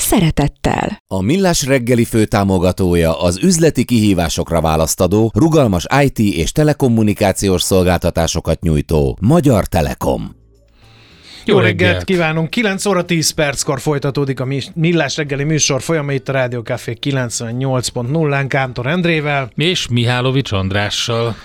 szeretettel. A Millás reggeli főtámogatója az üzleti kihívásokra választadó, rugalmas IT és telekommunikációs szolgáltatásokat nyújtó Magyar Telekom. Jó reggelt kívánunk! 9 óra 10 perckor folytatódik a Millás reggeli műsor folyama itt a Rádió Café 98.0-án Kántor Endrével. És Mihálovics Andrással.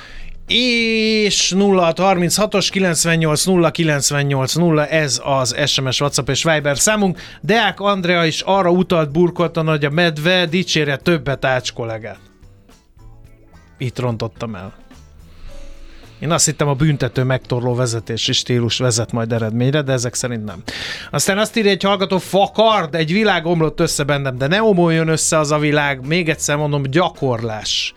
És 0636-os 98 0 98 0, ez az SMS, WhatsApp és Viber számunk. Deák Andrea is arra utalt burkoltan, hogy a medve dicsérje többet Ács kollégát. Itt rontottam el. Én azt hittem a büntető megtorló vezetési stílus vezet majd eredményre, de ezek szerint nem. Aztán azt írja egy hallgató, fakard, egy világ omlott össze bennem, de ne omoljon össze az a világ, még egyszer mondom, gyakorlás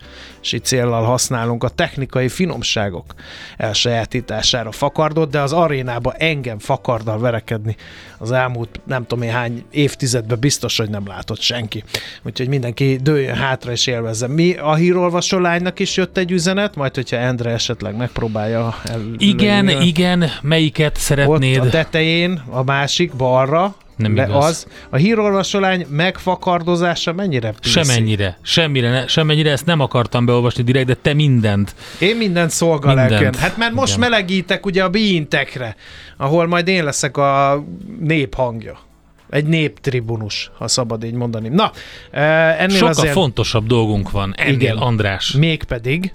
céllal használunk a technikai finomságok elsajátítására fakardot, de az arénába engem fakarddal verekedni az elmúlt nem tudom én hány évtizedben biztos, hogy nem látott senki. Úgyhogy mindenki dőljön hátra és élvezze. Mi a hírolvasó lánynak is jött egy üzenet, majd hogyha Endre esetleg megpróbálja el. Igen, igen, melyiket szeretnéd? Ott a tetején, a másik, balra, nem De igaz. az, a hírolvasolány megfakardozása mennyire PC? Semennyire, semmire, ne, semennyire, ezt nem akartam beolvasni direkt, de te mindent. Én mindent szolgalelken. Hát mert most Igen. melegítek ugye a bíintekre, ahol majd én leszek a nép hangja. Egy néptribunus, ha szabad így mondani. Na, eh, ennél Sokkal azért... fontosabb dolgunk van ennél, Igen. András. Mégpedig...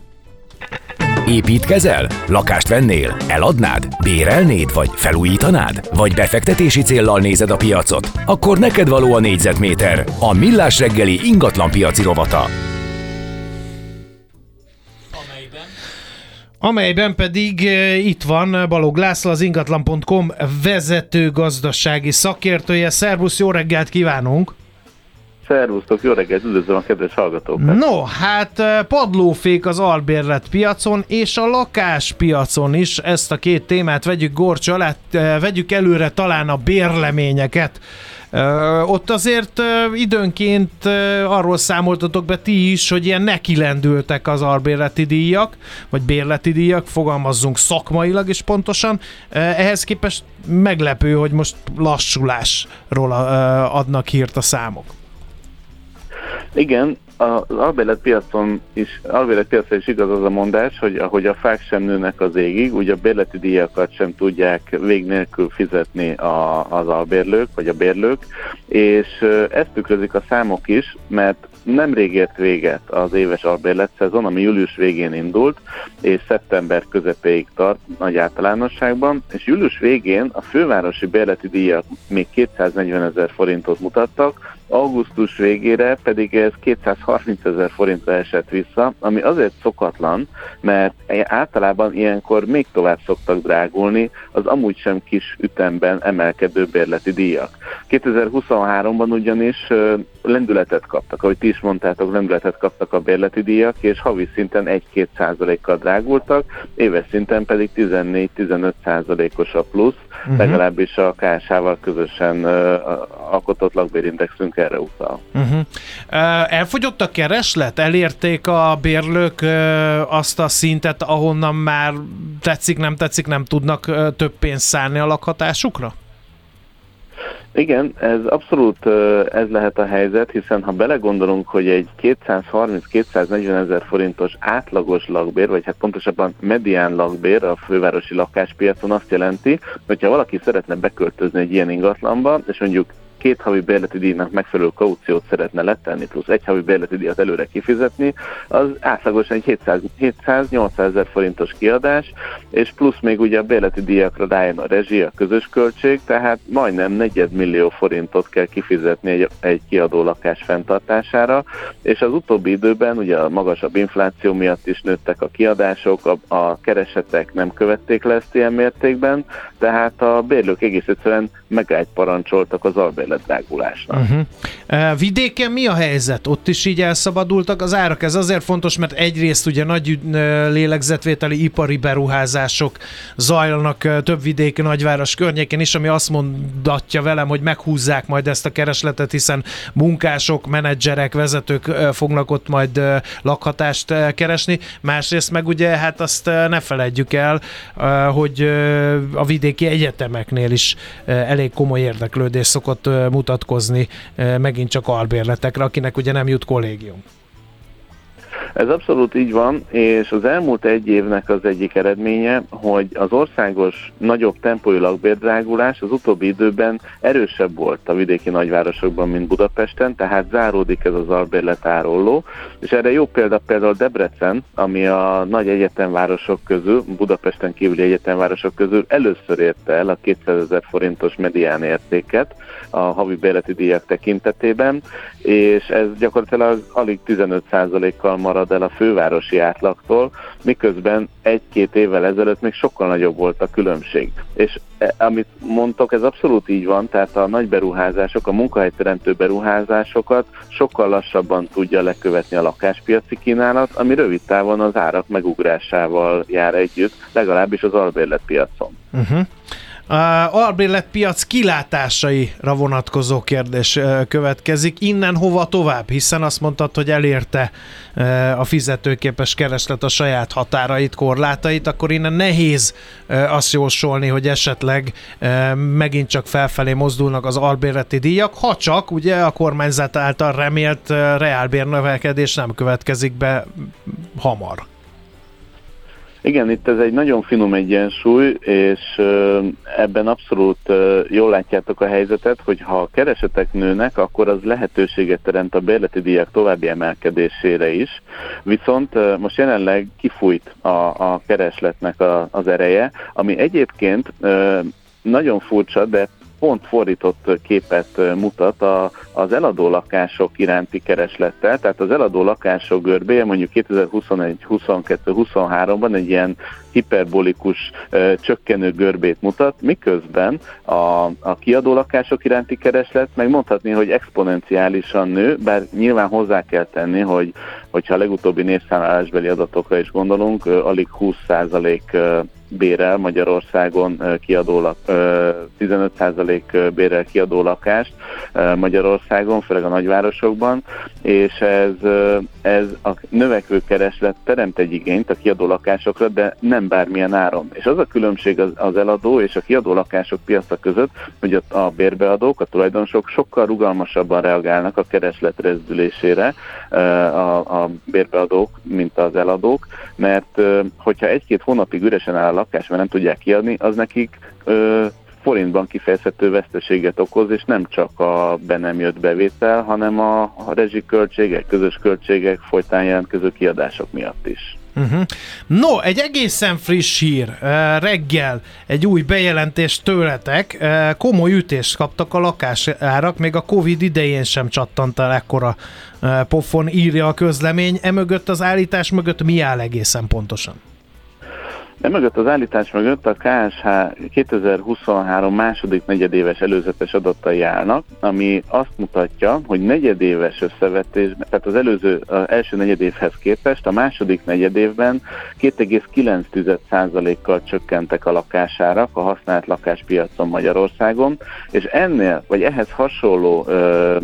Építkezel? Lakást vennél? Eladnád? Bérelnéd? Vagy felújítanád? Vagy befektetési céllal nézed a piacot? Akkor neked való a négyzetméter. A Millás reggeli ingatlan piaci rovata. amelyben pedig eh, itt van Balog László, az ingatlan.com vezető gazdasági szakértője. Szervusz, jó reggelt kívánunk! Szervusztok, jó reggelt, üdvözlöm a kedves hallgatókat. No, hát padlófék az albérlet piacon és a lakáspiacon is. Ezt a két témát vegyük gorcs alá, vegyük előre talán a bérleményeket. Ott azért időnként arról számoltatok be ti is, hogy ilyen nekilendültek az albérleti díjak, vagy bérleti díjak, fogalmazzunk szakmailag is pontosan. Ehhez képest meglepő, hogy most lassulásról adnak hírt a számok. Igen, az albérlet piacon is, albérlet piacon is igaz az a mondás, hogy ahogy a fák sem nőnek az égig, úgy a bérleti díjakat sem tudják vég nélkül fizetni a, az albérlők, vagy a bérlők, és ezt tükrözik a számok is, mert nemrég ért véget az éves albérletszezon, ami július végén indult, és szeptember közepéig tart nagy általánosságban, és július végén a fővárosi bérleti díjak még 240 ezer forintot mutattak, augusztus végére pedig ez 230 ezer forintra esett vissza, ami azért szokatlan, mert általában ilyenkor még tovább szoktak drágulni az amúgy sem kis ütemben emelkedő bérleti díjak. 2023-ban ugyanis lendületet kaptak, ahogy ti is mondtátok, lendületet kaptak a bérleti díjak, és havi szinten 1-2 százalékkal drágultak, éves szinten pedig 14-15 százalékos a plusz, uh-huh. legalábbis a KSH-val közösen uh, alkotott lakbérindexünk erre utal. Uh-huh. Uh, elfogyott a kereslet? Elérték a bérlők azt a szintet, ahonnan már tetszik, nem tetszik, nem tudnak több pénzt szállni a lakhatásukra? Igen, ez abszolút ez lehet a helyzet, hiszen ha belegondolunk, hogy egy 230-240 ezer forintos átlagos lakbér, vagy hát pontosabban medián lakbér a fővárosi lakáspiacon azt jelenti, hogyha valaki szeretne beköltözni egy ilyen ingatlanba, és mondjuk két havi bérleti díjnak megfelelő kauciót szeretne letenni, plusz egy havi bérleti díjat előre kifizetni, az átlagosan egy 700-800 ezer forintos kiadás, és plusz még ugye a bérleti díjakra rájön a rezsi, a közös költség, tehát majdnem negyedmillió forintot kell kifizetni egy, egy kiadó lakás fenntartására, és az utóbbi időben ugye a magasabb infláció miatt is nőttek a kiadások, a, a keresetek nem követték le ezt ilyen mértékben, tehát a bérlők egész egyszerűen megállt parancsoltak az albérlet drágulásnak. Uh-huh. Vidéken mi a helyzet? Ott is így elszabadultak az árak? Ez azért fontos, mert egyrészt ugye nagy lélegzetvételi ipari beruházások zajlanak több vidéki nagyváros környékén is, ami azt mondatja velem, hogy meghúzzák majd ezt a keresletet, hiszen munkások, menedzserek, vezetők fognak ott majd lakhatást keresni. Másrészt meg ugye hát azt ne feledjük el, hogy a vidéki egyetemeknél is elég komoly érdeklődés szokott mutatkozni megint csak albérletekre, akinek ugye nem jut kollégium. Ez abszolút így van, és az elmúlt egy évnek az egyik eredménye, hogy az országos nagyobb tempójú lakbérdrágulás az utóbbi időben erősebb volt a vidéki nagyvárosokban, mint Budapesten, tehát záródik ez az albérletárolló, és erre jó példa például Debrecen, ami a nagy egyetemvárosok közül, Budapesten kívüli egyetemvárosok közül először érte el a 200 ezer forintos medián értéket a havi bérleti díjak tekintetében, és ez gyakorlatilag alig 15%-kal marad marad el a fővárosi átlagtól, miközben egy-két évvel ezelőtt még sokkal nagyobb volt a különbség. És e, amit mondtok, ez abszolút így van, tehát a nagy beruházások, a munkahelyteremtő beruházásokat sokkal lassabban tudja lekövetni a lakáspiaci kínálat, ami rövid távon az árak megugrásával jár együtt, legalábbis az albérletpiacon. Uh-huh. A piac kilátásaira vonatkozó kérdés következik. Innen hova tovább? Hiszen azt mondtad, hogy elérte a fizetőképes kereslet a saját határait, korlátait, akkor innen nehéz azt jósolni, hogy esetleg megint csak felfelé mozdulnak az albérleti díjak, ha csak ugye a kormányzat által remélt reálbérnövekedés nem következik be hamar. Igen, itt ez egy nagyon finom egyensúly, és ebben abszolút jól látjátok a helyzetet, hogy ha a keresetek nőnek, akkor az lehetőséget teremt a bérleti díjak további emelkedésére is, viszont most jelenleg kifújt a, a keresletnek a, az ereje, ami egyébként nagyon furcsa, de pont fordított képet mutat a, az eladó lakások iránti kereslettel, tehát az eladó lakások görbéje mondjuk 2021, 22, 23-ban egy ilyen hiperbolikus ö, csökkenő görbét mutat, miközben a, a kiadó lakások iránti kereslet meg mondhatni, hogy exponenciálisan nő, bár nyilván hozzá kell tenni, hogy hogyha a legutóbbi népszámlálásbeli adatokra is gondolunk, ö, alig 20% bérel Magyarországon kiadó, 15% bérel kiadó lakást Magyarországon, főleg a nagyvárosokban, és ez, ez a növekvő kereslet teremt egy igényt a kiadó lakásokra, de nem bármilyen áron. És az a különbség az, az eladó és a kiadó lakások piaca között, hogy a, a bérbeadók, a tulajdonosok sokkal rugalmasabban reagálnak a kereslet rezdülésére a, a bérbeadók, mint az eladók, mert hogyha egy-két hónapig üresen áll a lakás, mert nem tudják kiadni, az nekik ö, forintban kifejezhető veszteséget okoz, és nem csak a be nem jött bevétel, hanem a, a rezsiköltségek, közös költségek folytán jelentkező kiadások miatt is. Uh-huh. No, egy egészen friss hír. Uh, reggel egy új bejelentés tőletek. Uh, komoly ütést kaptak a lakásárak, még a Covid idején sem csattant el ekkora uh, pofon, írja a közlemény. Emögött az állítás mögött mi áll egészen pontosan? Emögött az állítás mögött a KSH 2023 második negyedéves előzetes adatai állnak, ami azt mutatja, hogy negyedéves összevetés, tehát az előző az első negyedévhez képest a második negyedévben 2,9%-kal csökkentek a lakásárak a használt lakáspiacon Magyarországon, és ennél, vagy ehhez hasonló ö,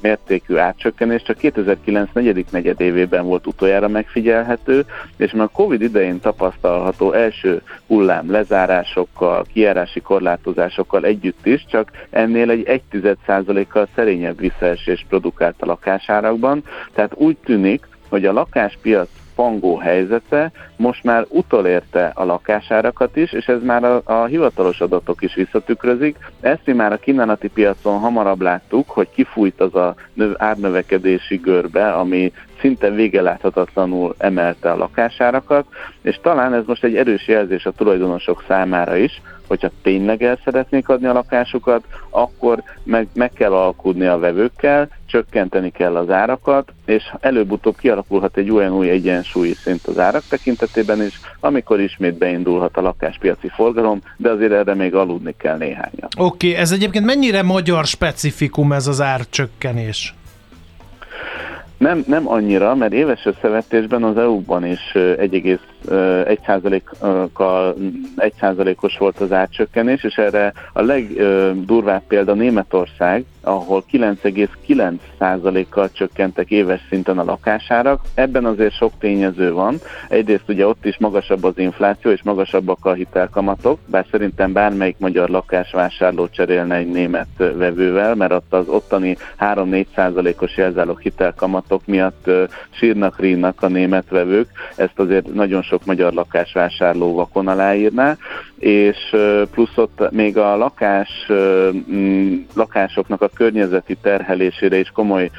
mértékű átcsökkenés csak 2009 negyedik negyedévében volt utoljára megfigyelhető, és már a Covid idején tapasztalható első hullám lezárásokkal, kiárási korlátozásokkal együtt is, csak ennél egy 1,1%-kal szerényebb visszaesés produkált a lakásárakban. Tehát úgy tűnik, hogy a lakáspiac pangó helyzete most már utolérte a lakásárakat is, és ez már a, a hivatalos adatok is visszatükrözik. Ezt mi már a kínálati piacon hamarabb láttuk, hogy kifújt az a növ, árnövekedési görbe, ami szinte végeláthatatlanul emelte a lakásárakat, és talán ez most egy erős jelzés a tulajdonosok számára is, hogyha tényleg el szeretnék adni a lakásukat, akkor meg, meg kell alkudni a vevőkkel, csökkenteni kell az árakat, és előbb-utóbb kialakulhat egy olyan új egyensúlyi szint az árak tekintetében is, amikor ismét beindulhat a lakáspiaci forgalom, de azért erre még aludni kell néhányat. Oké, okay, ez egyébként mennyire magyar specifikum ez az árcsökkenés? Nem, nem annyira, mert éves összevetésben az EU-ban is 1,1%-kal 1%-os volt az átcsökkenés, és erre a legdurvább példa Németország, ahol 9,9%-kal csökkentek éves szinten a lakásárak. Ebben azért sok tényező van. Egyrészt ugye ott is magasabb az infláció, és magasabbak a hitelkamatok, bár szerintem bármelyik magyar lakásvásárló cserélne egy német vevővel, mert ott az ottani 3-4%-os jelzálog hitelkamatok miatt sírnak, rínak a német vevők. Ezt azért nagyon sok magyar lakásvásárló vakon aláírná, és plusz ott még a lakás, lakásoknak a környezeti terhelésére is komoly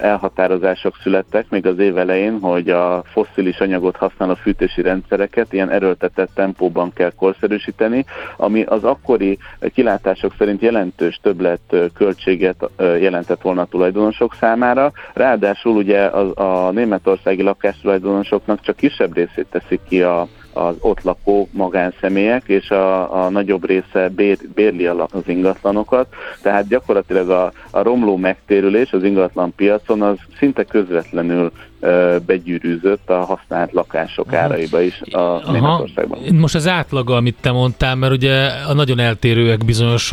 elhatározások születtek még az év elején, hogy a fosszilis anyagot használó fűtési rendszereket ilyen erőltetett tempóban kell korszerűsíteni, ami az akkori kilátások szerint jelentős többlet költséget jelentett volna a tulajdonosok számára. Ráadásul ugye a, a németországi lakástulajdonosoknak csak kisebb részét teszik ki a az ott lakó magánszemélyek, és a, a nagyobb része bér, bérli az ingatlanokat, tehát gyakorlatilag a, a romló megtérülés az ingatlan piacon az szinte közvetlenül ö, begyűrűzött a használt lakások áraiba is a Aha. Németországban. Most az átlaga, amit te mondtál, mert ugye a nagyon eltérőek bizonyos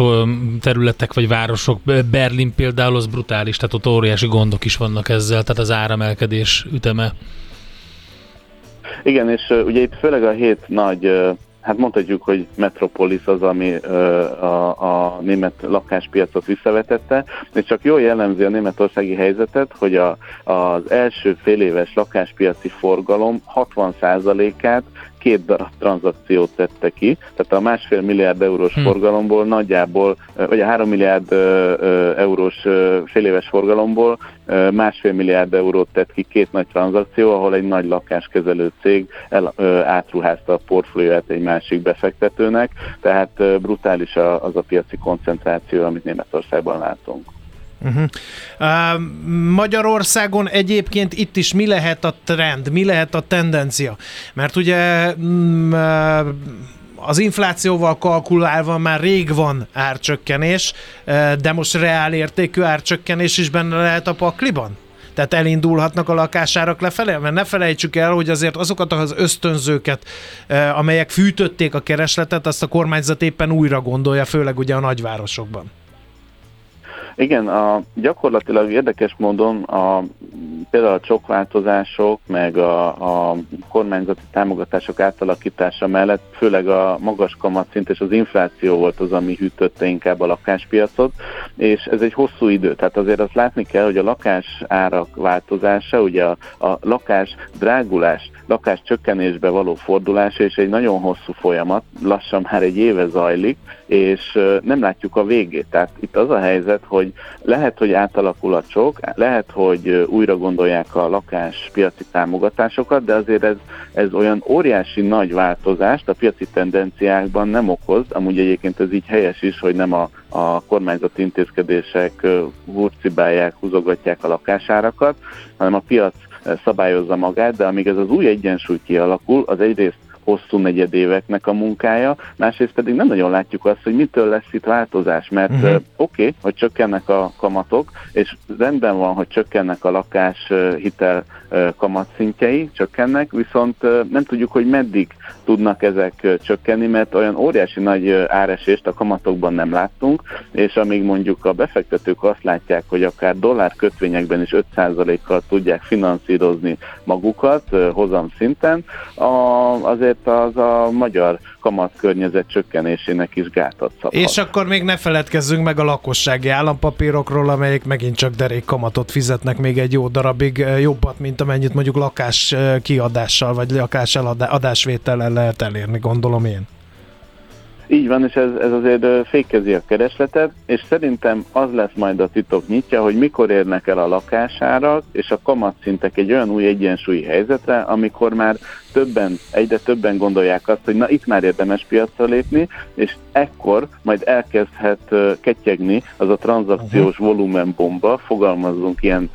területek vagy városok, Berlin például az brutális, tehát ott óriási gondok is vannak ezzel, tehát az áramelkedés üteme. Igen, és ugye itt főleg a hét nagy, hát mondhatjuk, hogy metropolis az, ami a, a német lakáspiacot visszavetette, és csak jól jellemzi a németországi helyzetet, hogy a, az első fél éves lakáspiaci forgalom 60%-át két darab tranzakciót tette ki, tehát a másfél milliárd eurós hmm. forgalomból nagyjából, vagy a három milliárd eurós féléves forgalomból másfél milliárd eurót tett ki két nagy tranzakció, ahol egy nagy lakáskezelő cég el, átruházta a portfólióját egy másik befektetőnek, tehát brutális az a piaci koncentráció, amit Németországban látunk. Uh-huh. Uh, Magyarországon egyébként itt is mi lehet a trend, mi lehet a tendencia? Mert ugye mm, uh, az inflációval kalkulálva már rég van árcsökkenés, uh, de most reál értékű árcsökkenés is benne lehet a pakliban? Tehát elindulhatnak a lakásárak lefelé? Mert ne felejtsük el, hogy azért azokat az ösztönzőket, uh, amelyek fűtötték a keresletet, azt a kormányzat éppen újra gondolja, főleg ugye a nagyvárosokban. Igen, a, gyakorlatilag érdekes módon a, például a csokváltozások, meg a, a kormányzati támogatások átalakítása mellett főleg a magas kamatszint és az infláció volt az, ami hűtötte inkább a lakáspiacot, és ez egy hosszú idő, tehát azért azt látni kell, hogy a lakás árak változása, ugye a, a lakás drágulás, lakás csökkenésbe való fordulás, és egy nagyon hosszú folyamat, lassan már egy éve zajlik, és nem látjuk a végét. Tehát itt az a helyzet, hogy lehet, hogy átalakul a csok, lehet, hogy újra gondolják a lakáspiaci támogatásokat, de azért ez, ez olyan óriási nagy változást a piaci tendenciákban nem okoz, amúgy egyébként ez így helyes is, hogy nem a, a kormányzati intézkedések hurcibálják, húzogatják a lakásárakat, hanem a piac szabályozza magát, de amíg ez az új egyensúly kialakul, az egyrészt hosszú negyedéveknek a munkája, másrészt pedig nem nagyon látjuk azt, hogy mitől lesz itt változás, mert uh-huh. oké, okay, hogy csökkennek a kamatok, és rendben van, hogy csökkennek a lakás hitel kamatszintjei, csökkennek, viszont nem tudjuk, hogy meddig tudnak ezek csökkenni, mert olyan óriási nagy áresést a kamatokban nem láttunk, és amíg mondjuk a befektetők azt látják, hogy akár dollár kötvényekben is 5%-kal tudják finanszírozni magukat hozam szinten, azért az a magyar kamat környezet csökkenésének is gátat szabhat. És akkor még ne feledkezzünk meg a lakossági állampapírokról, amelyek megint csak derék kamatot fizetnek még egy jó darabig, jobbat, mint amennyit mondjuk lakás kiadással, vagy lakás adásvétellel lehet elérni, gondolom én. Így van, és ez, ez azért fékezi a keresletet, és szerintem az lesz majd a titok nyitja, hogy mikor érnek el a lakásárak, és a kamatszintek egy olyan új egyensúlyi helyzetre, amikor már többen, egyre többen gondolják azt, hogy na itt már érdemes piacra lépni, és ekkor majd elkezdhet ketyegni az a tranzakciós uh-huh. volumenbomba, fogalmazzunk ilyen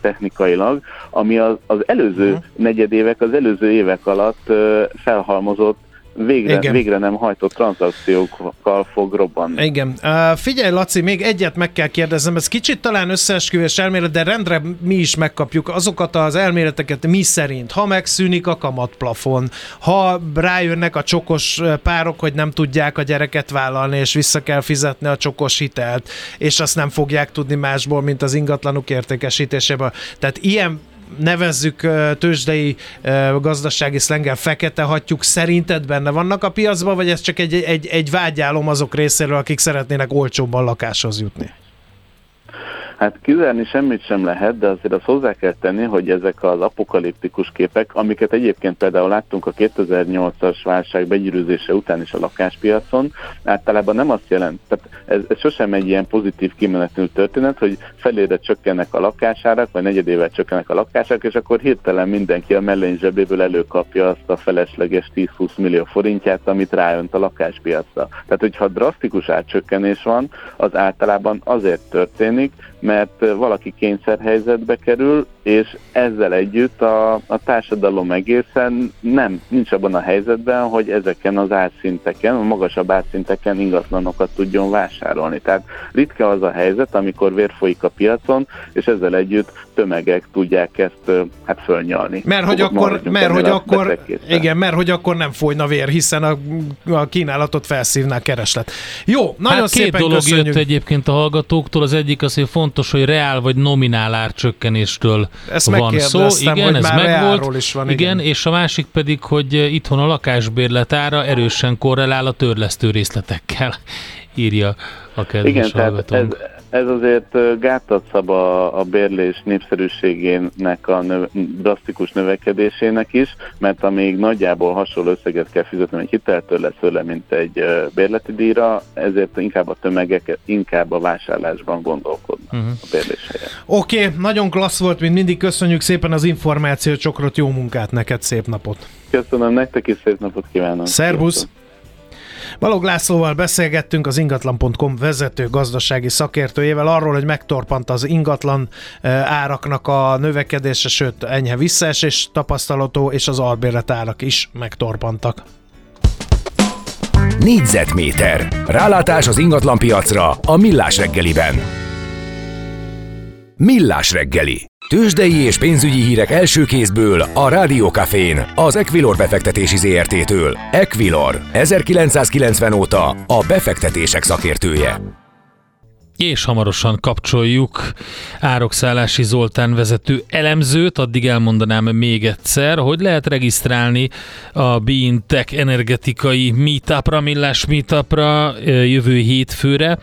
technikailag, ami az, az előző uh-huh. negyedévek, az előző évek alatt felhalmozott végre, Igen. végre nem hajtott tranzakciókkal fog robbanni. Igen. Uh, figyelj, Laci, még egyet meg kell kérdeznem, ez kicsit talán összeesküvés elmélet, de rendre mi is megkapjuk azokat az elméleteket, mi szerint, ha megszűnik a kamatplafon, ha rájönnek a csokos párok, hogy nem tudják a gyereket vállalni, és vissza kell fizetni a csokos hitelt, és azt nem fogják tudni másból, mint az ingatlanuk értékesítéséből. Tehát ilyen nevezzük tőzsdei gazdasági szlengel fekete hatjuk, szerinted benne vannak a piacban, vagy ez csak egy, egy, egy vágyálom azok részéről, akik szeretnének olcsóbban lakáshoz jutni? Hát kizárni semmit sem lehet, de azért azt hozzá kell tenni, hogy ezek az apokaliptikus képek, amiket egyébként például láttunk a 2008-as válság begyűrűzése után is a lakáspiacon, általában nem azt jelent, tehát ez, ez sosem egy ilyen pozitív kimenetű történet, hogy felére csökkennek a lakásárak, vagy negyedével csökkennek a lakásárak, és akkor hirtelen mindenki a mellény zsebéből előkapja azt a felesleges 10-20 millió forintját, amit ráönt a lakáspiacra. Tehát, hogyha drasztikus átcsökkenés van, az általában azért történik, mert valaki kényszerhelyzetbe kerül, és ezzel együtt a, a társadalom egészen nem, nincs abban a helyzetben, hogy ezeken az árszinteken, a magasabb árszinteken ingatlanokat tudjon vásárolni. Tehát ritka az a helyzet, amikor vér folyik a piacon, és ezzel együtt tömegek tudják ezt hát fölnyalni. Mert hogy akkor, mert, hogy akkor igen, mert hogy akkor nem folyna vér, hiszen a, a kínálatot felszívná a kereslet. Jó, nagyon hát szépen két dolog köszönjük. jött egyébként a hallgatóktól, az egyik az, hogy fontos, hogy reál vagy nominál árcsökkenéstől Ezt van szó. Igen, ez megvolt. Is van, igen, igen, és a másik pedig, hogy itthon a lakásbérlet ára erősen korrelál a törlesztő részletekkel, írja a kedves Igen, hallgatónk. Tehát ez, ez azért gátat szab a, a bérlés népszerűségének a növe, drasztikus növekedésének is, mert amíg nagyjából hasonló összeget kell fizetni egy hiteltől lesz főle, mint egy bérleti díjra, ezért inkább a tömegek inkább a vásárlásban gondolkodnak uh-huh. a bérlés. Oké, okay, nagyon klassz volt, mint mindig. Köszönjük szépen az információt, csokrot, jó munkát neked, szép napot! Köszönöm, nektek is szép napot kívánok! Szerbusz! Köszönöm. Balog Lászlóval beszélgettünk az ingatlan.com vezető gazdasági szakértőjével arról, hogy megtorpant az ingatlan eh, áraknak a növekedése, sőt enyhe visszaesés tapasztalató, és az albérlet árak is megtorpantak. Négyzetméter. Rálátás az ingatlan piacra a Millás reggeliben. Millás reggeli. Tőzsdei és pénzügyi hírek első kézből a Rádiókafén, az Equilor befektetési ZRT-től. Equilor, 1990 óta a befektetések szakértője és hamarosan kapcsoljuk Árokszállási Zoltán vezető elemzőt, addig elmondanám még egyszer, hogy lehet regisztrálni a Beintech energetikai meetupra, millás meetupra jövő hétfőre,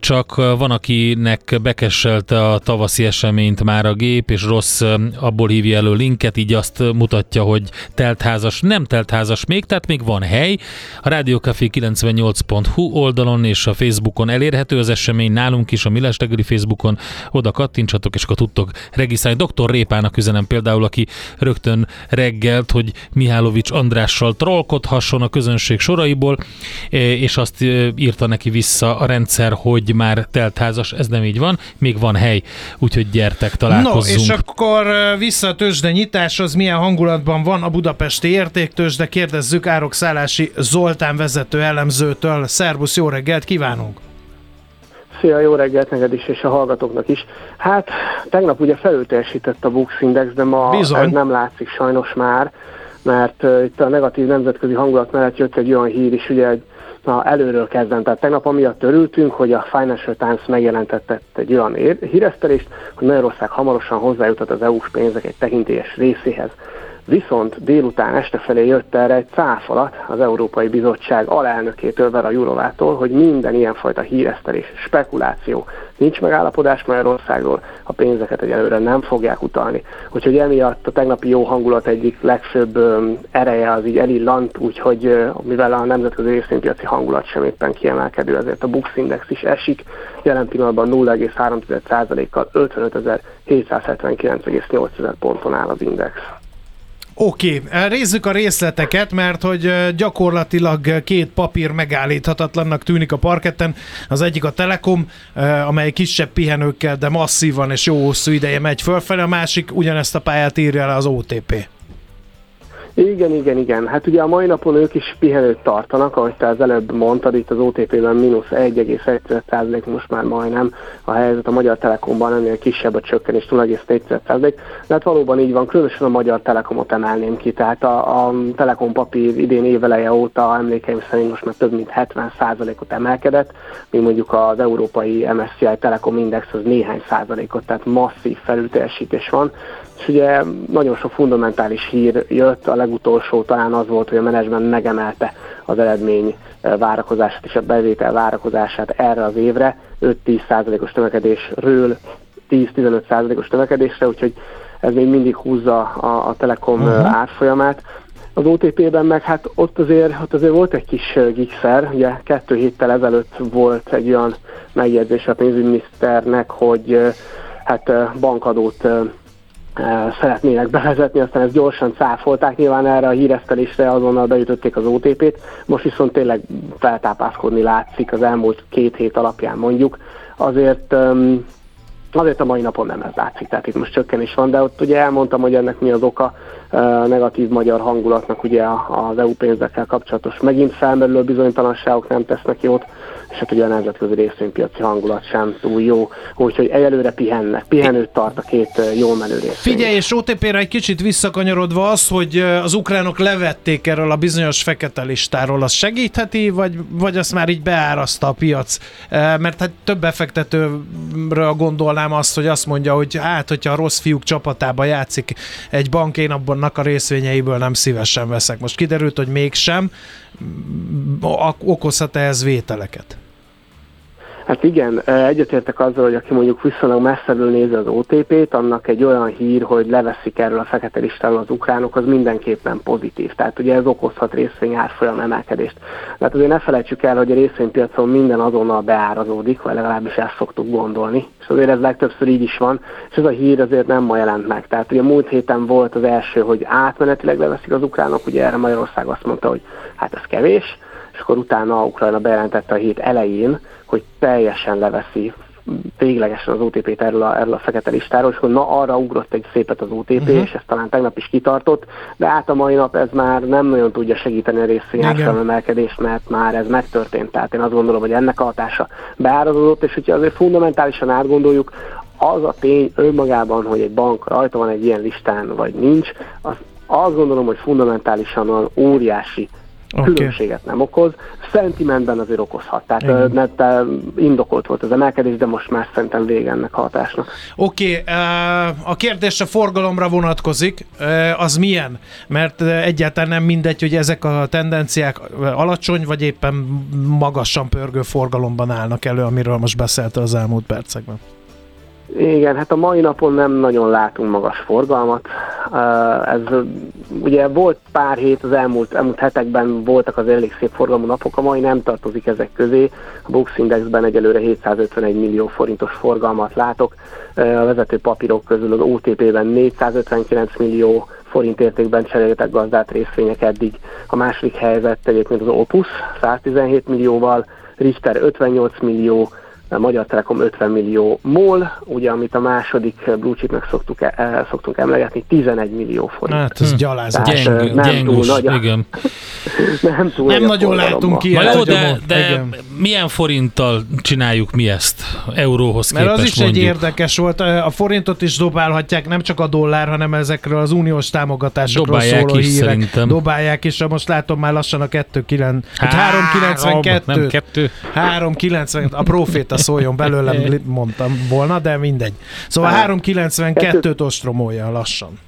csak van, akinek bekesselte a tavaszi eseményt már a gép, és rossz abból hívja elő linket, így azt mutatja, hogy teltházas, nem teltházas még, tehát még van hely. A Rádiókafé 98.hu oldalon és a Facebookon elérhető az esemény esemény nálunk is, a Millás reggeli Facebookon, oda kattintsatok, és akkor tudtok regisztrálni. Dr. Répának üzenem például, aki rögtön reggelt, hogy Mihálovics Andrással trollkodhasson a közönség soraiból, e, és azt e, írta neki vissza a rendszer, hogy már teltházas, ez nem így van, még van hely, úgyhogy gyertek, találkozzunk. No, és akkor e, vissza a tőzsde nyitáshoz, milyen hangulatban van a budapesti értéktőzsde, kérdezzük Árokszállási Zoltán vezető elemzőtől. Szerbusz, jó reggelt kívánunk! Szia, jó reggelt neked is, és a hallgatóknak is. Hát, tegnap ugye felülteljesített a Bux Index, de ma Bizony. ez nem látszik sajnos már, mert uh, itt a negatív nemzetközi hangulat mellett jött egy olyan hír is, ugye egy Na, előről kezdem. Tehát tegnap amiatt törültünk, hogy a Financial Times megjelentette egy olyan híresztelést, hogy Magyarország hamarosan hozzájutott az EU-s pénzek egy tekintélyes részéhez. Viszont délután este felé jött erre egy cáfalat az Európai Bizottság alelnökétől, Vera Jurovától, hogy minden ilyenfajta híresztelés, spekuláció, nincs megállapodás Magyarországról, a pénzeket egyelőre nem fogják utalni. Úgyhogy emiatt a tegnapi jó hangulat egyik legfőbb ereje az így elillant, úgyhogy mivel a nemzetközi részvénypiaci hangulat sem éppen kiemelkedő, ezért a Bux Index is esik, jelen pillanatban 0,3%-kal 55.779,8 ponton áll az index. Oké, okay. rézzük a részleteket, mert hogy gyakorlatilag két papír megállíthatatlannak tűnik a parketten. Az egyik a Telekom, amely kisebb pihenőkkel, de masszívan és jó hosszú ideje megy fölfelé, a másik ugyanezt a pályát írja le az OTP. Igen, igen, igen. Hát ugye a mai napon ők is pihenőt tartanak, ahogy te az előbb mondtad, itt az OTP-ben mínusz 1,1% most már majdnem a helyzet, a Magyar Telekomban ennél kisebb a csökkenés 0,4%, de hát valóban így van, különösen a Magyar Telekomot emelném ki, tehát a, a Telekom papír idén éveleje óta emlékeim szerint most már több mint 70%-ot emelkedett, míg mondjuk az európai MSCI Telekom Index az néhány százalékot, tehát masszív felülteljesítés van, és ugye nagyon sok fundamentális hír jött, a legutolsó talán az volt, hogy a menedzsment megemelte az eredmény eh, várakozását és a bevétel várakozását erre az évre, 5-10%-os tömekedésről 10-15%-os tömekedésre, úgyhogy ez még mindig húzza a, a Telekom uh-huh. árfolyamát. Az OTP-ben meg hát ott azért, ott azért volt egy kis eh, gigszer, ugye kettő héttel ezelőtt volt egy olyan megjegyzés a pénzügyminiszternek, hogy hát bankadót szeretnének bevezetni, aztán ezt gyorsan cáfolták, nyilván erre a híresztelésre azonnal beütötték az OTP-t, most viszont tényleg feltápászkodni látszik az elmúlt két hét alapján mondjuk, azért azért a mai napon nem ez látszik, tehát itt most csökkenés van, de ott ugye elmondtam, hogy ennek mi az oka, negatív magyar hangulatnak ugye az EU pénzekkel kapcsolatos megint felmerülő bizonytalanságok nem tesznek jót, és hát ugye a nemzetközi részvénypiaci hangulat sem túl jó, úgyhogy egyelőre pihennek, pihenőt tart a két jó menő részvény. Figyelj, és OTP-re egy kicsit visszakanyarodva az, hogy az ukránok levették erről a bizonyos fekete listáról, az segítheti, vagy, vagy azt már így beáraszta a piac? Mert hát több befektetőről gondolnám azt, hogy azt mondja, hogy hát, hogyha a rossz fiúk csapatába játszik egy bank, én abbannak a részvényeiből nem szívesen veszek. Most kiderült, hogy mégsem, okozhat-e ez vételeket? Hát igen, egyetértek azzal, hogy aki mondjuk viszonylag messzebből nézi az OTP-t, annak egy olyan hír, hogy leveszik erről a fekete listáról az ukránok, az mindenképpen pozitív. Tehát ugye ez okozhat részvény árfolyam emelkedést. Tehát azért ne felejtsük el, hogy a részvénypiacon minden azonnal beárazódik, vagy legalábbis ezt szoktuk gondolni. És azért ez legtöbbször így is van, és ez a hír azért nem ma jelent meg. Tehát ugye múlt héten volt az első, hogy átmenetileg leveszik az ukránok, ugye erre Magyarország azt mondta, hogy hát ez kevés, és akkor utána Ukrajna bejelentette a hét elején, hogy teljesen leveszi véglegesen az OTP-t erről a, erről a fekete listáról, és akkor na arra ugrott egy szépet az OTP, uh-huh. Mhm. és ezt talán tegnap is kitartott, de át a mai nap ez már nem nagyon tudja segíteni a részvényárfolyam emelkedést, mert már ez megtörtént. Tehát én azt gondolom, hogy ennek a hatása beárazódott, és hogyha azért fundamentálisan átgondoljuk, az a tény önmagában, hogy egy bank rajta van egy ilyen listán, vagy nincs, az azt gondolom, hogy fundamentálisan olyan óriási okay. különbséget nem okoz. Szentimentben azért okozhat. Tehát te indokolt volt az emelkedés, de most már szerintem vége ennek a hatásnak. Oké, okay, a kérdés a forgalomra vonatkozik. Az milyen? Mert egyáltalán nem mindegy, hogy ezek a tendenciák alacsony, vagy éppen magasan pörgő forgalomban állnak elő, amiről most beszélt az elmúlt percekben. Igen, hát a mai napon nem nagyon látunk magas forgalmat. Ez ugye volt pár hét, az elmúlt, elmúlt hetekben voltak az elég szép forgalmú napok, a mai nem tartozik ezek közé. A Bux Indexben egyelőre 751 millió forintos forgalmat látok. A vezető papírok közül az OTP-ben 459 millió forint értékben cseréltek gazdát részvények eddig. A második helyzet egyébként az Opus 117 millióval, Richter 58 millió, a Magyar Telekom 50 millió MOL, ugye amit a második blue chipnek szoktuk, el, szoktunk emlegetni, 11 millió forint. Hát ez gyalázat. Tehát, Gyeng, nem gyengus, túl nagy, igen. nem túl nem nagyon látunk ilyet. Jó, de, de igen. milyen forinttal csináljuk mi ezt euróhoz Mert képest az is mondjuk. egy érdekes volt, a forintot is dobálhatják, nem csak a dollár, hanem ezekről az uniós támogatásokról Dobálják szóló is, hírek. Szerintem. Dobálják is, most látom már lassan a 2,9, hát 3,92. Nem kettő. 3,90, a proféta szóljon belőlem, mondtam volna, de mindegy. Szóval 3,92-t ostromolja lassan.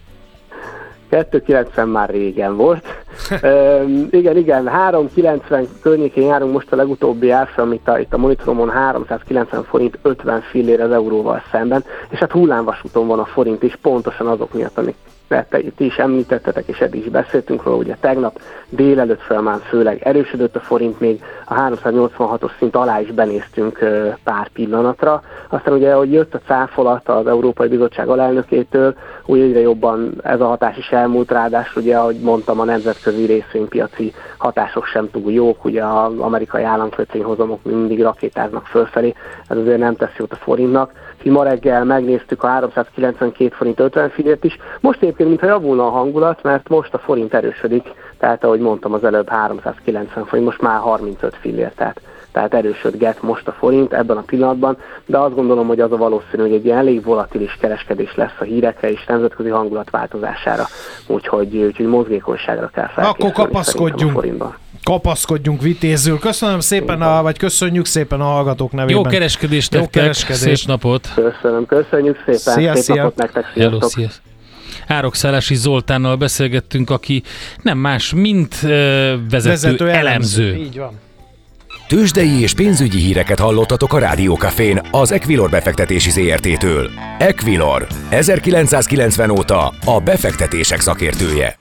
290 már régen volt. Üm, igen, igen, 390 környékén járunk most a legutóbbi árfolyam, itt a, itt a monitoromon 390 forint 50 fillér az euróval szemben, és hát hullámvasúton van a forint is, pontosan azok miatt, amik te, ti is említettetek, és eddig is beszéltünk róla, ugye tegnap délelőtt folyamán főleg erősödött a forint, még a 386-os szint alá is benéztünk pár pillanatra. Aztán ugye, hogy jött a cáfolat az Európai Bizottság alelnökétől, úgy egyre jobban ez a hatás is elmúlt, ráadásul ugye, ahogy mondtam, a nemzetközi részvénypiaci hatások sem túl jók, ugye az amerikai államkötvényhozamok mindig rakétáznak fölfelé, ez azért nem tesz jót a forintnak mi ma reggel megnéztük a 392 forint 50 fillért is. Most egyébként, mintha javulna a hangulat, mert most a forint erősödik, tehát ahogy mondtam az előbb 390 forint, most már 35 fillér, tehát, tehát erősödget most a forint ebben a pillanatban, de azt gondolom, hogy az a valószínű, hogy egy ilyen elég volatilis kereskedés lesz a hírekre és nemzetközi hangulat változására, úgyhogy, úgyhogy mozgékonyságra kell felkészülni. Akkor kapaszkodjunk. A forintban kapaszkodjunk vitézül. Köszönöm szépen, a, vagy köszönjük szépen a hallgatók nevében. Jó kereskedést Jó kereskedést. Szép napot. Köszönöm, köszönjük szépen. Szia, szép szia. napot nektek. Hello, szia. Árok Szelási Zoltánnal beszélgettünk, aki nem más, mint uh, vezető, vezető elemző. elemző. Így van. Tőzsdei és pénzügyi híreket hallottatok a Rádiókafén az Equilor befektetési ZRT-től. Equilor, 1990 óta a befektetések szakértője.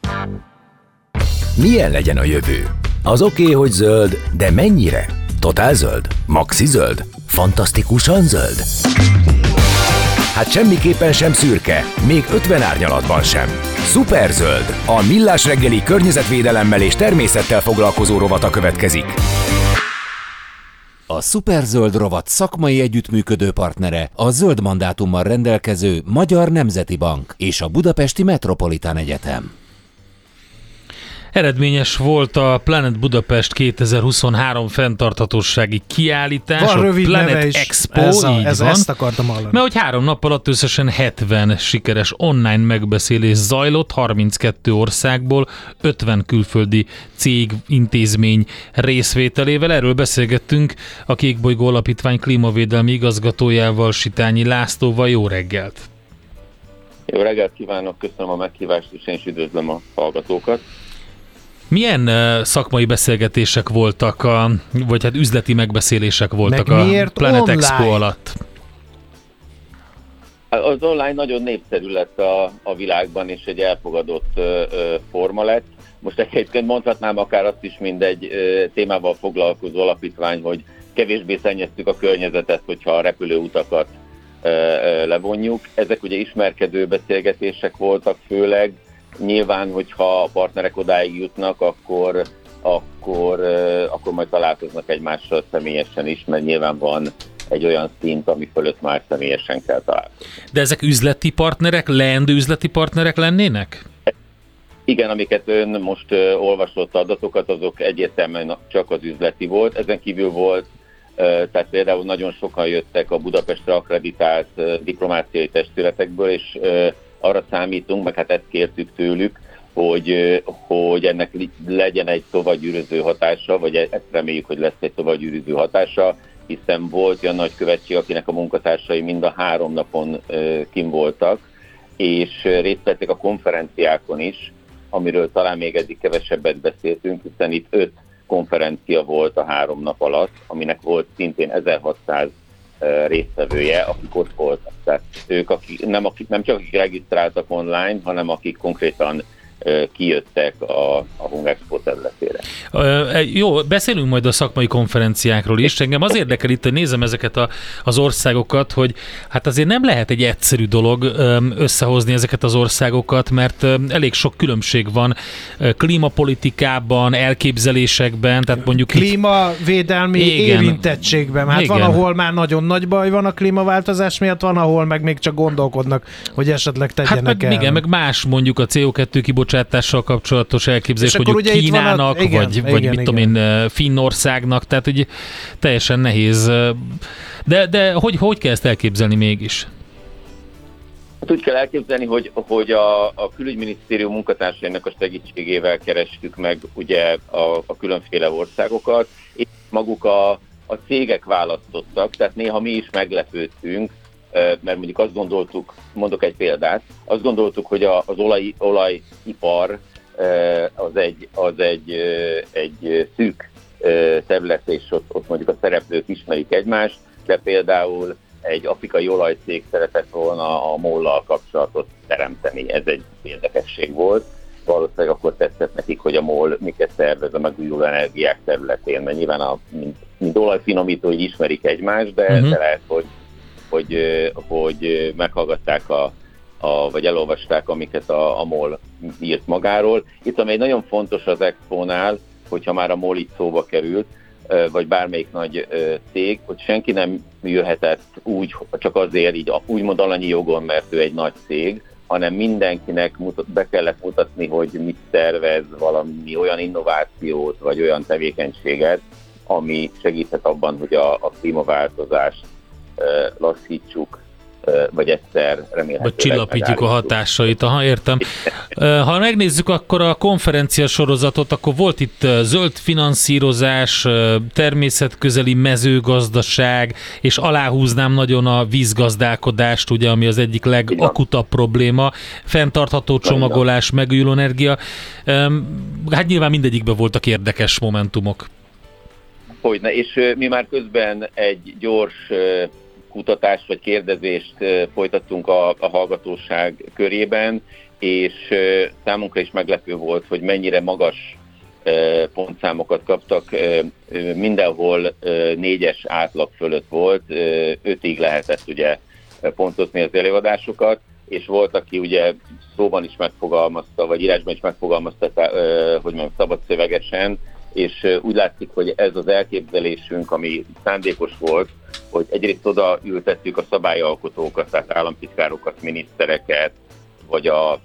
Milyen legyen a jövő? Az oké, okay, hogy zöld, de mennyire? Totál zöld? Maxi zöld? Fantasztikusan zöld? Hát semmiképpen sem szürke, még 50 árnyalatban sem. Superzöld, a millás reggeli környezetvédelemmel és természettel foglalkozó rovata következik. A Superzöld rovat szakmai együttműködő partnere a zöld mandátummal rendelkező Magyar Nemzeti Bank és a Budapesti Metropolitán Egyetem. Eredményes volt a Planet Budapest 2023 fenntarthatósági kiállítás, van a rövid Planet is. Expo, ez a, így ez van. Ezt akartam hallani. Mert hogy három nap alatt összesen 70 sikeres online megbeszélés zajlott 32 országból, 50 külföldi cég, intézmény részvételével. Erről beszélgettünk a Kékbolygó Alapítvány klímavédelmi igazgatójával, Sitányi Lászlóval. Jó reggelt! Jó reggelt kívánok, köszönöm a meghívást, és én is üdvözlöm a hallgatókat. Milyen uh, szakmai beszélgetések voltak, a, vagy hát üzleti megbeszélések voltak Meg a Planet online? Expo alatt? Az online nagyon népszerű lett a, a világban, és egy elfogadott ö, ö, forma lett. Most egyébként mondhatnám akár azt is, mint egy ö, témával foglalkozó alapítvány, hogy kevésbé szennyeztük a környezetet, hogyha a repülőutakat ö, ö, levonjuk. Ezek ugye ismerkedő beszélgetések voltak főleg, Nyilván, hogyha a partnerek odáig jutnak, akkor, akkor, akkor majd találkoznak egymással személyesen is, mert nyilván van egy olyan szint, ami fölött már személyesen kell találkozni. De ezek üzleti partnerek, leendő üzleti partnerek lennének? Igen, amiket ön most uh, olvasott adatokat, azok egyértelműen csak az üzleti volt. Ezen kívül volt, tehát például nagyon sokan jöttek a Budapestre akreditált diplomáciai testületekből, és arra számítunk, meg hát ezt kértük tőlük, hogy, hogy ennek legyen egy tovagyűröző hatása, vagy e-, ezt reméljük, hogy lesz egy tovagyűröző hatása, hiszen volt olyan nagykövetség, akinek a munkatársai mind a három napon kim voltak, és részt vettek a konferenciákon is, amiről talán még eddig kevesebbet beszéltünk, hiszen itt öt konferencia volt a három nap alatt, aminek volt szintén 1600 résztvevője, akik ott voltak. Tehát ők akik, nem, akik, nem csak akik regisztráltak online, hanem akik konkrétan kijöttek a, a Hungexpo területére. Jó, beszélünk majd a szakmai konferenciákról is. Engem az érdekel itt, hogy nézem ezeket a, az országokat, hogy hát azért nem lehet egy egyszerű dolog összehozni ezeket az országokat, mert elég sok különbség van klímapolitikában, elképzelésekben, tehát mondjuk Klímavédelmi igen, érintettségben. Hát igen. van, ahol már nagyon nagy baj van a klímaváltozás miatt, van, ahol meg még csak gondolkodnak, hogy esetleg tegyenek hát meg, el. Igen, meg más mondjuk a CO2 kibocsátás kibocsátással kapcsolatos elképzelés, hogy Kínának, a, igen, vagy, igen, vagy igen, mit igen. tudom én, Finnországnak, tehát hogy teljesen nehéz. De, de hogy, hogy kell ezt elképzelni mégis? Hát úgy kell elképzelni, hogy, hogy a, a külügyminisztérium munkatársainak a segítségével kerestük meg ugye a, a különféle országokat, és maguk a, a cégek választottak, tehát néha mi is meglepődtünk, mert mondjuk azt gondoltuk, mondok egy példát, azt gondoltuk, hogy az olaj, olajipar az egy, az egy, egy szűk terület, és ott, ott mondjuk a szereplők ismerik egymást, de például egy afrikai olajcég szeretett volna a mollal kapcsolatot teremteni. Ez egy érdekesség volt. Valószínűleg akkor tetszett nekik, hogy a MOL miket szervez a megújuló energiák területén, mert nyilván a, mint, mint olajfinomítói ismerik egymást, de, uh-huh. de lehet, hogy, hogy, hogy meghallgatták a, a, vagy elolvasták, amiket a, a MOL írt magáról. Itt ami nagyon fontos az Expo-nál, hogyha már a MOL itt szóba került, vagy bármelyik nagy cég, hogy senki nem jöhetett úgy, csak azért így úgymond alanyi jogon, mert ő egy nagy cég, hanem mindenkinek mutat, be kellett mutatni, hogy mit tervez valami olyan innovációt, vagy olyan tevékenységet, ami segíthet abban, hogy a, a klímaváltozást lassítsuk, vagy egyszer remélhetőleg Vagy csillapítjuk a hatásait, aha, értem. Ha megnézzük akkor a konferencia sorozatot, akkor volt itt zöld finanszírozás, természetközeli mezőgazdaság, és aláhúznám nagyon a vízgazdálkodást, ugye, ami az egyik legakutabb probléma, fenntartható csomagolás, megújuló energia. Hát nyilván mindegyikben voltak érdekes momentumok. Hogyne, és mi már közben egy gyors kutatást vagy kérdezést folytattunk a, a hallgatóság körében, és számunkra is meglepő volt, hogy mennyire magas pontszámokat kaptak. Mindenhol négyes átlag fölött volt, ötig lehetett ugye pontozni az előadásokat, és volt, aki ugye szóban is megfogalmazta, vagy írásban is megfogalmazta, hogy mondjam, szabad szövegesen, és úgy látszik, hogy ez az elképzelésünk, ami szándékos volt, hogy egyrészt oda ültettük a szabályalkotókat, tehát államtitkárokat, minisztereket, vagy a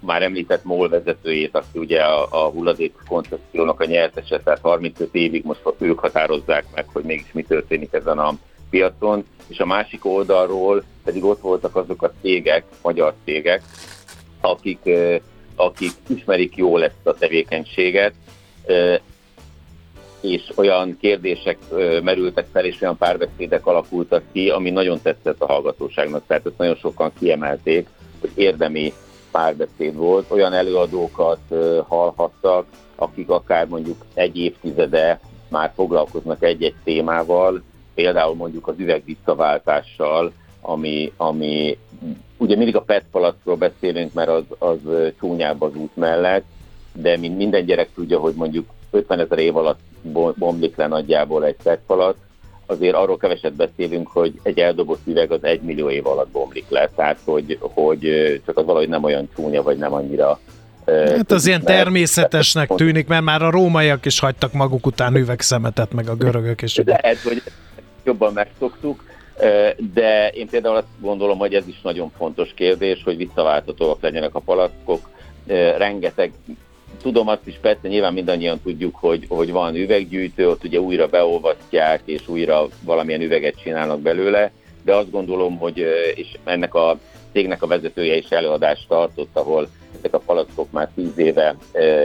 már említett MOL vezetőjét, aki ugye a, a hulladék koncepciónak a nyertese, tehát 35 évig most ők határozzák meg, hogy mégis mi történik ezen a piacon, és a másik oldalról pedig ott voltak azok a cégek, magyar cégek, akik, akik ismerik jól ezt a tevékenységet, és olyan kérdések merültek fel, és olyan párbeszédek alakultak ki, ami nagyon tetszett a hallgatóságnak. Tehát ezt nagyon sokan kiemelték, hogy érdemi párbeszéd volt. Olyan előadókat hallhattak, akik akár mondjuk egy évtizede már foglalkoznak egy-egy témával, például mondjuk az üvegvisszaváltással, ami, ami ugye mindig a PET palackról beszélünk, mert az, az csúnyább az út mellett, de mint minden gyerek tudja, hogy mondjuk 50 ezer év alatt bomlik le nagyjából egy szettfalat, azért arról keveset beszélünk, hogy egy eldobott üveg az egy millió év alatt bomlik le, tehát hogy, hogy csak az valahogy nem olyan csúnya, vagy nem annyira Hát az ilyen természetesnek tűnik, mert már a rómaiak is hagytak maguk után üvegszemetet, meg a görögök is. Lehet, hogy jobban megszoktuk, de én például azt gondolom, hogy ez is nagyon fontos kérdés, hogy visszaváltatóak legyenek a palackok. Rengeteg tudom azt is, persze nyilván mindannyian tudjuk, hogy, hogy van üveggyűjtő, ott ugye újra beolvasztják, és újra valamilyen üveget csinálnak belőle, de azt gondolom, hogy, és ennek a cégnek a vezetője is előadást tartott, ahol ezek a palackok már tíz éve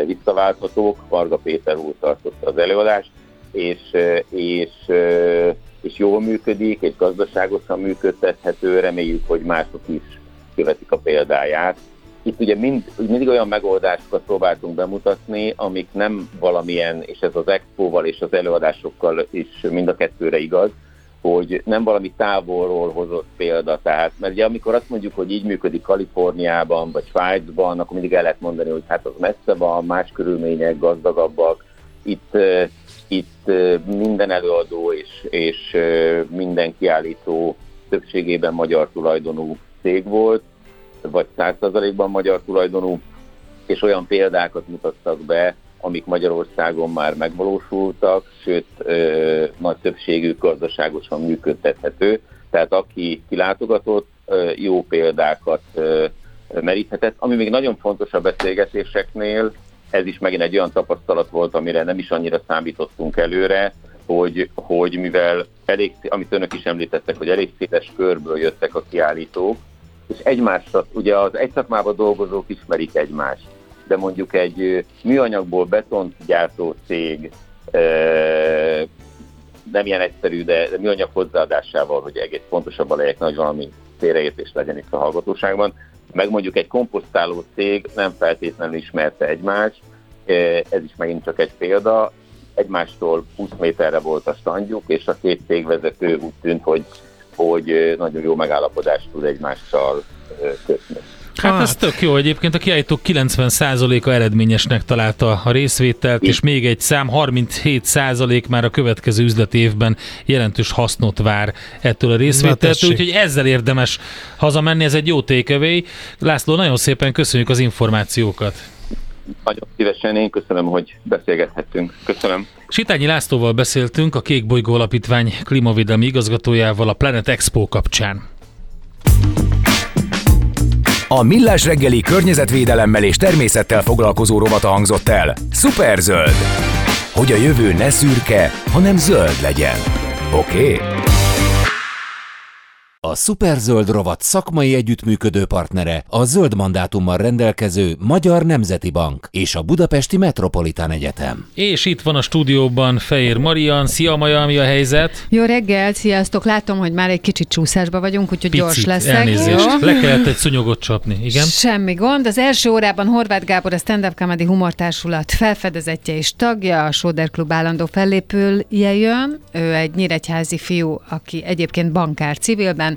visszaválthatók, Varga Péter úr tartotta az előadást, és, és, és jól működik, és gazdaságosan működtethető, reméljük, hogy mások is követik a példáját, itt ugye mind, mindig olyan megoldásokat próbáltunk bemutatni, amik nem valamilyen, és ez az expóval és az előadásokkal is mind a kettőre igaz, hogy nem valami távolról hozott példa. Tehát, mert ugye amikor azt mondjuk, hogy így működik Kaliforniában vagy Svájcban, akkor mindig el lehet mondani, hogy hát az messze van, más körülmények, gazdagabbak. Itt, itt minden előadó és, és minden kiállító többségében magyar tulajdonú cég volt, vagy 100%-ban magyar tulajdonú, és olyan példákat mutattak be, amik Magyarországon már megvalósultak, sőt, ö, nagy többségük gazdaságosan működtethető. Tehát aki kilátogatott, ö, jó példákat ö, meríthetett. Ami még nagyon fontos a beszélgetéseknél, ez is megint egy olyan tapasztalat volt, amire nem is annyira számítottunk előre, hogy, hogy mivel elég, amit önök is említettek, hogy elég széles körből jöttek a kiállítók, és egymásra, ugye az egy szakmában dolgozók ismerik egymást, de mondjuk egy műanyagból betont gyártó cég nem ilyen egyszerű, de, de műanyag hozzáadásával, hogy egész pontosabban legyek, nagy valami félreértés legyen itt a hallgatóságban. Meg mondjuk egy komposztáló cég nem feltétlenül ismerte egymást, ez is megint csak egy példa, egymástól 20 méterre volt a standjuk, és a két cégvezető úgy tűnt, hogy, hogy nagyon jó megállapodást tud egymással kötni. Hát, hát ez tök jó. Egyébként a kiállítók 90%-a eredményesnek találta a részvételt, és még egy szám 37% már a következő üzleti évben jelentős hasznot vár ettől a részvételtől, úgyhogy ezzel érdemes hazamenni, ez egy jó takeaway. László, nagyon szépen köszönjük az információkat. Nagyon szívesen, én köszönöm, hogy beszélgethettünk. Köszönöm. Sitányi Lászlóval beszéltünk a Kék Bolygó Alapítvány klímavédelmi igazgatójával a Planet Expo kapcsán. A Millás reggeli környezetvédelemmel és természettel foglalkozó rovata hangzott el. Superzöld! Hogy a jövő ne szürke, hanem zöld legyen. Oké? Okay? A Superzöld rovat szakmai együttműködő partnere a zöld mandátummal rendelkező Magyar Nemzeti Bank és a Budapesti Metropolitán Egyetem. És itt van a stúdióban Fehér Marian. Szia Maja, mi a helyzet? Jó reggel, sziasztok! Látom, hogy már egy kicsit csúszásba vagyunk, úgyhogy Picit, gyors leszek. Elnézést. Jó? Le kellett egy szunyogot csapni, igen? Semmi gond. Az első órában Horváth Gábor, a Stand Up Comedy Humortársulat felfedezetje és tagja, a Soder Klub állandó fellépője jön. Ő egy nyíregyházi fiú, aki egyébként bankár civilben,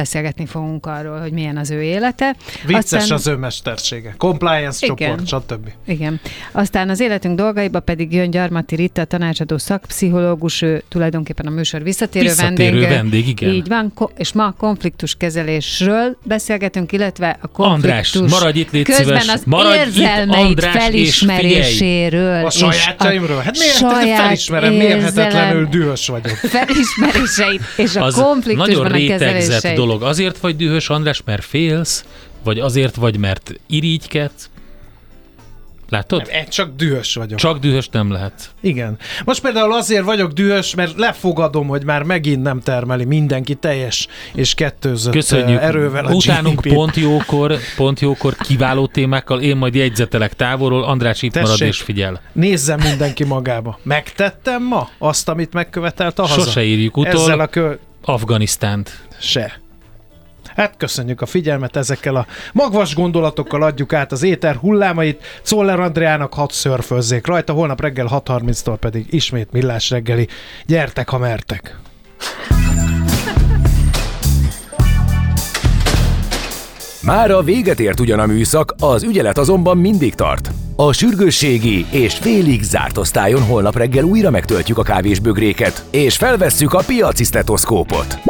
beszélgetni fogunk arról, hogy milyen az ő élete. Vicces Aztán... az ő mestersége. Compliance Igen. csoport, stb. Igen. Aztán az életünk dolgaiba pedig jön Gyarmati Rita, tanácsadó szakpszichológus, ő tulajdonképpen a műsor visszatérő, visszatérő vendég. vendég. igen. Így van, és ma a konfliktuskezelésről beszélgetünk, illetve a konfliktus András, maradj itt, légy közben az maradj érzelmeit itt, András, felismeréséről. A sajátjaimról? Hát miért saját felismerem, mérhetetlenül dühös vagyok. Felismeréseit és a konfliktusban a kezelés érzett dolog. Azért vagy dühös, András, mert félsz, vagy azért vagy, mert irigykedsz? Látod? Nem, csak dühös vagyok. Csak dühös nem lehet. Igen. Most például azért vagyok dühös, mert lefogadom, hogy már megint nem termeli mindenki teljes és kettőzött Köszönjük. erővel a Utánunk pont jókor, pont jókor kiváló témákkal, én majd jegyzetelek távolról, András itt Tessék, marad és figyel. Nézzem mindenki magába. Megtettem ma azt, amit megkövetelt a haza? Sose írjuk utol. Ezzel a kö... Afganisztánt se. Hát köszönjük a figyelmet, ezekkel a magvas gondolatokkal adjuk át az éter hullámait. Czoller Andreának hat szörfözzék rajta, holnap reggel 6.30-tól pedig ismét millás reggeli. Gyertek, ha mertek! Már a véget ért ugyan a műszak, az ügyelet azonban mindig tart. A sürgősségi és félig zárt osztályon holnap reggel újra megtöltjük a kávésbögréket, és felvesszük a piaci stetoszkópot.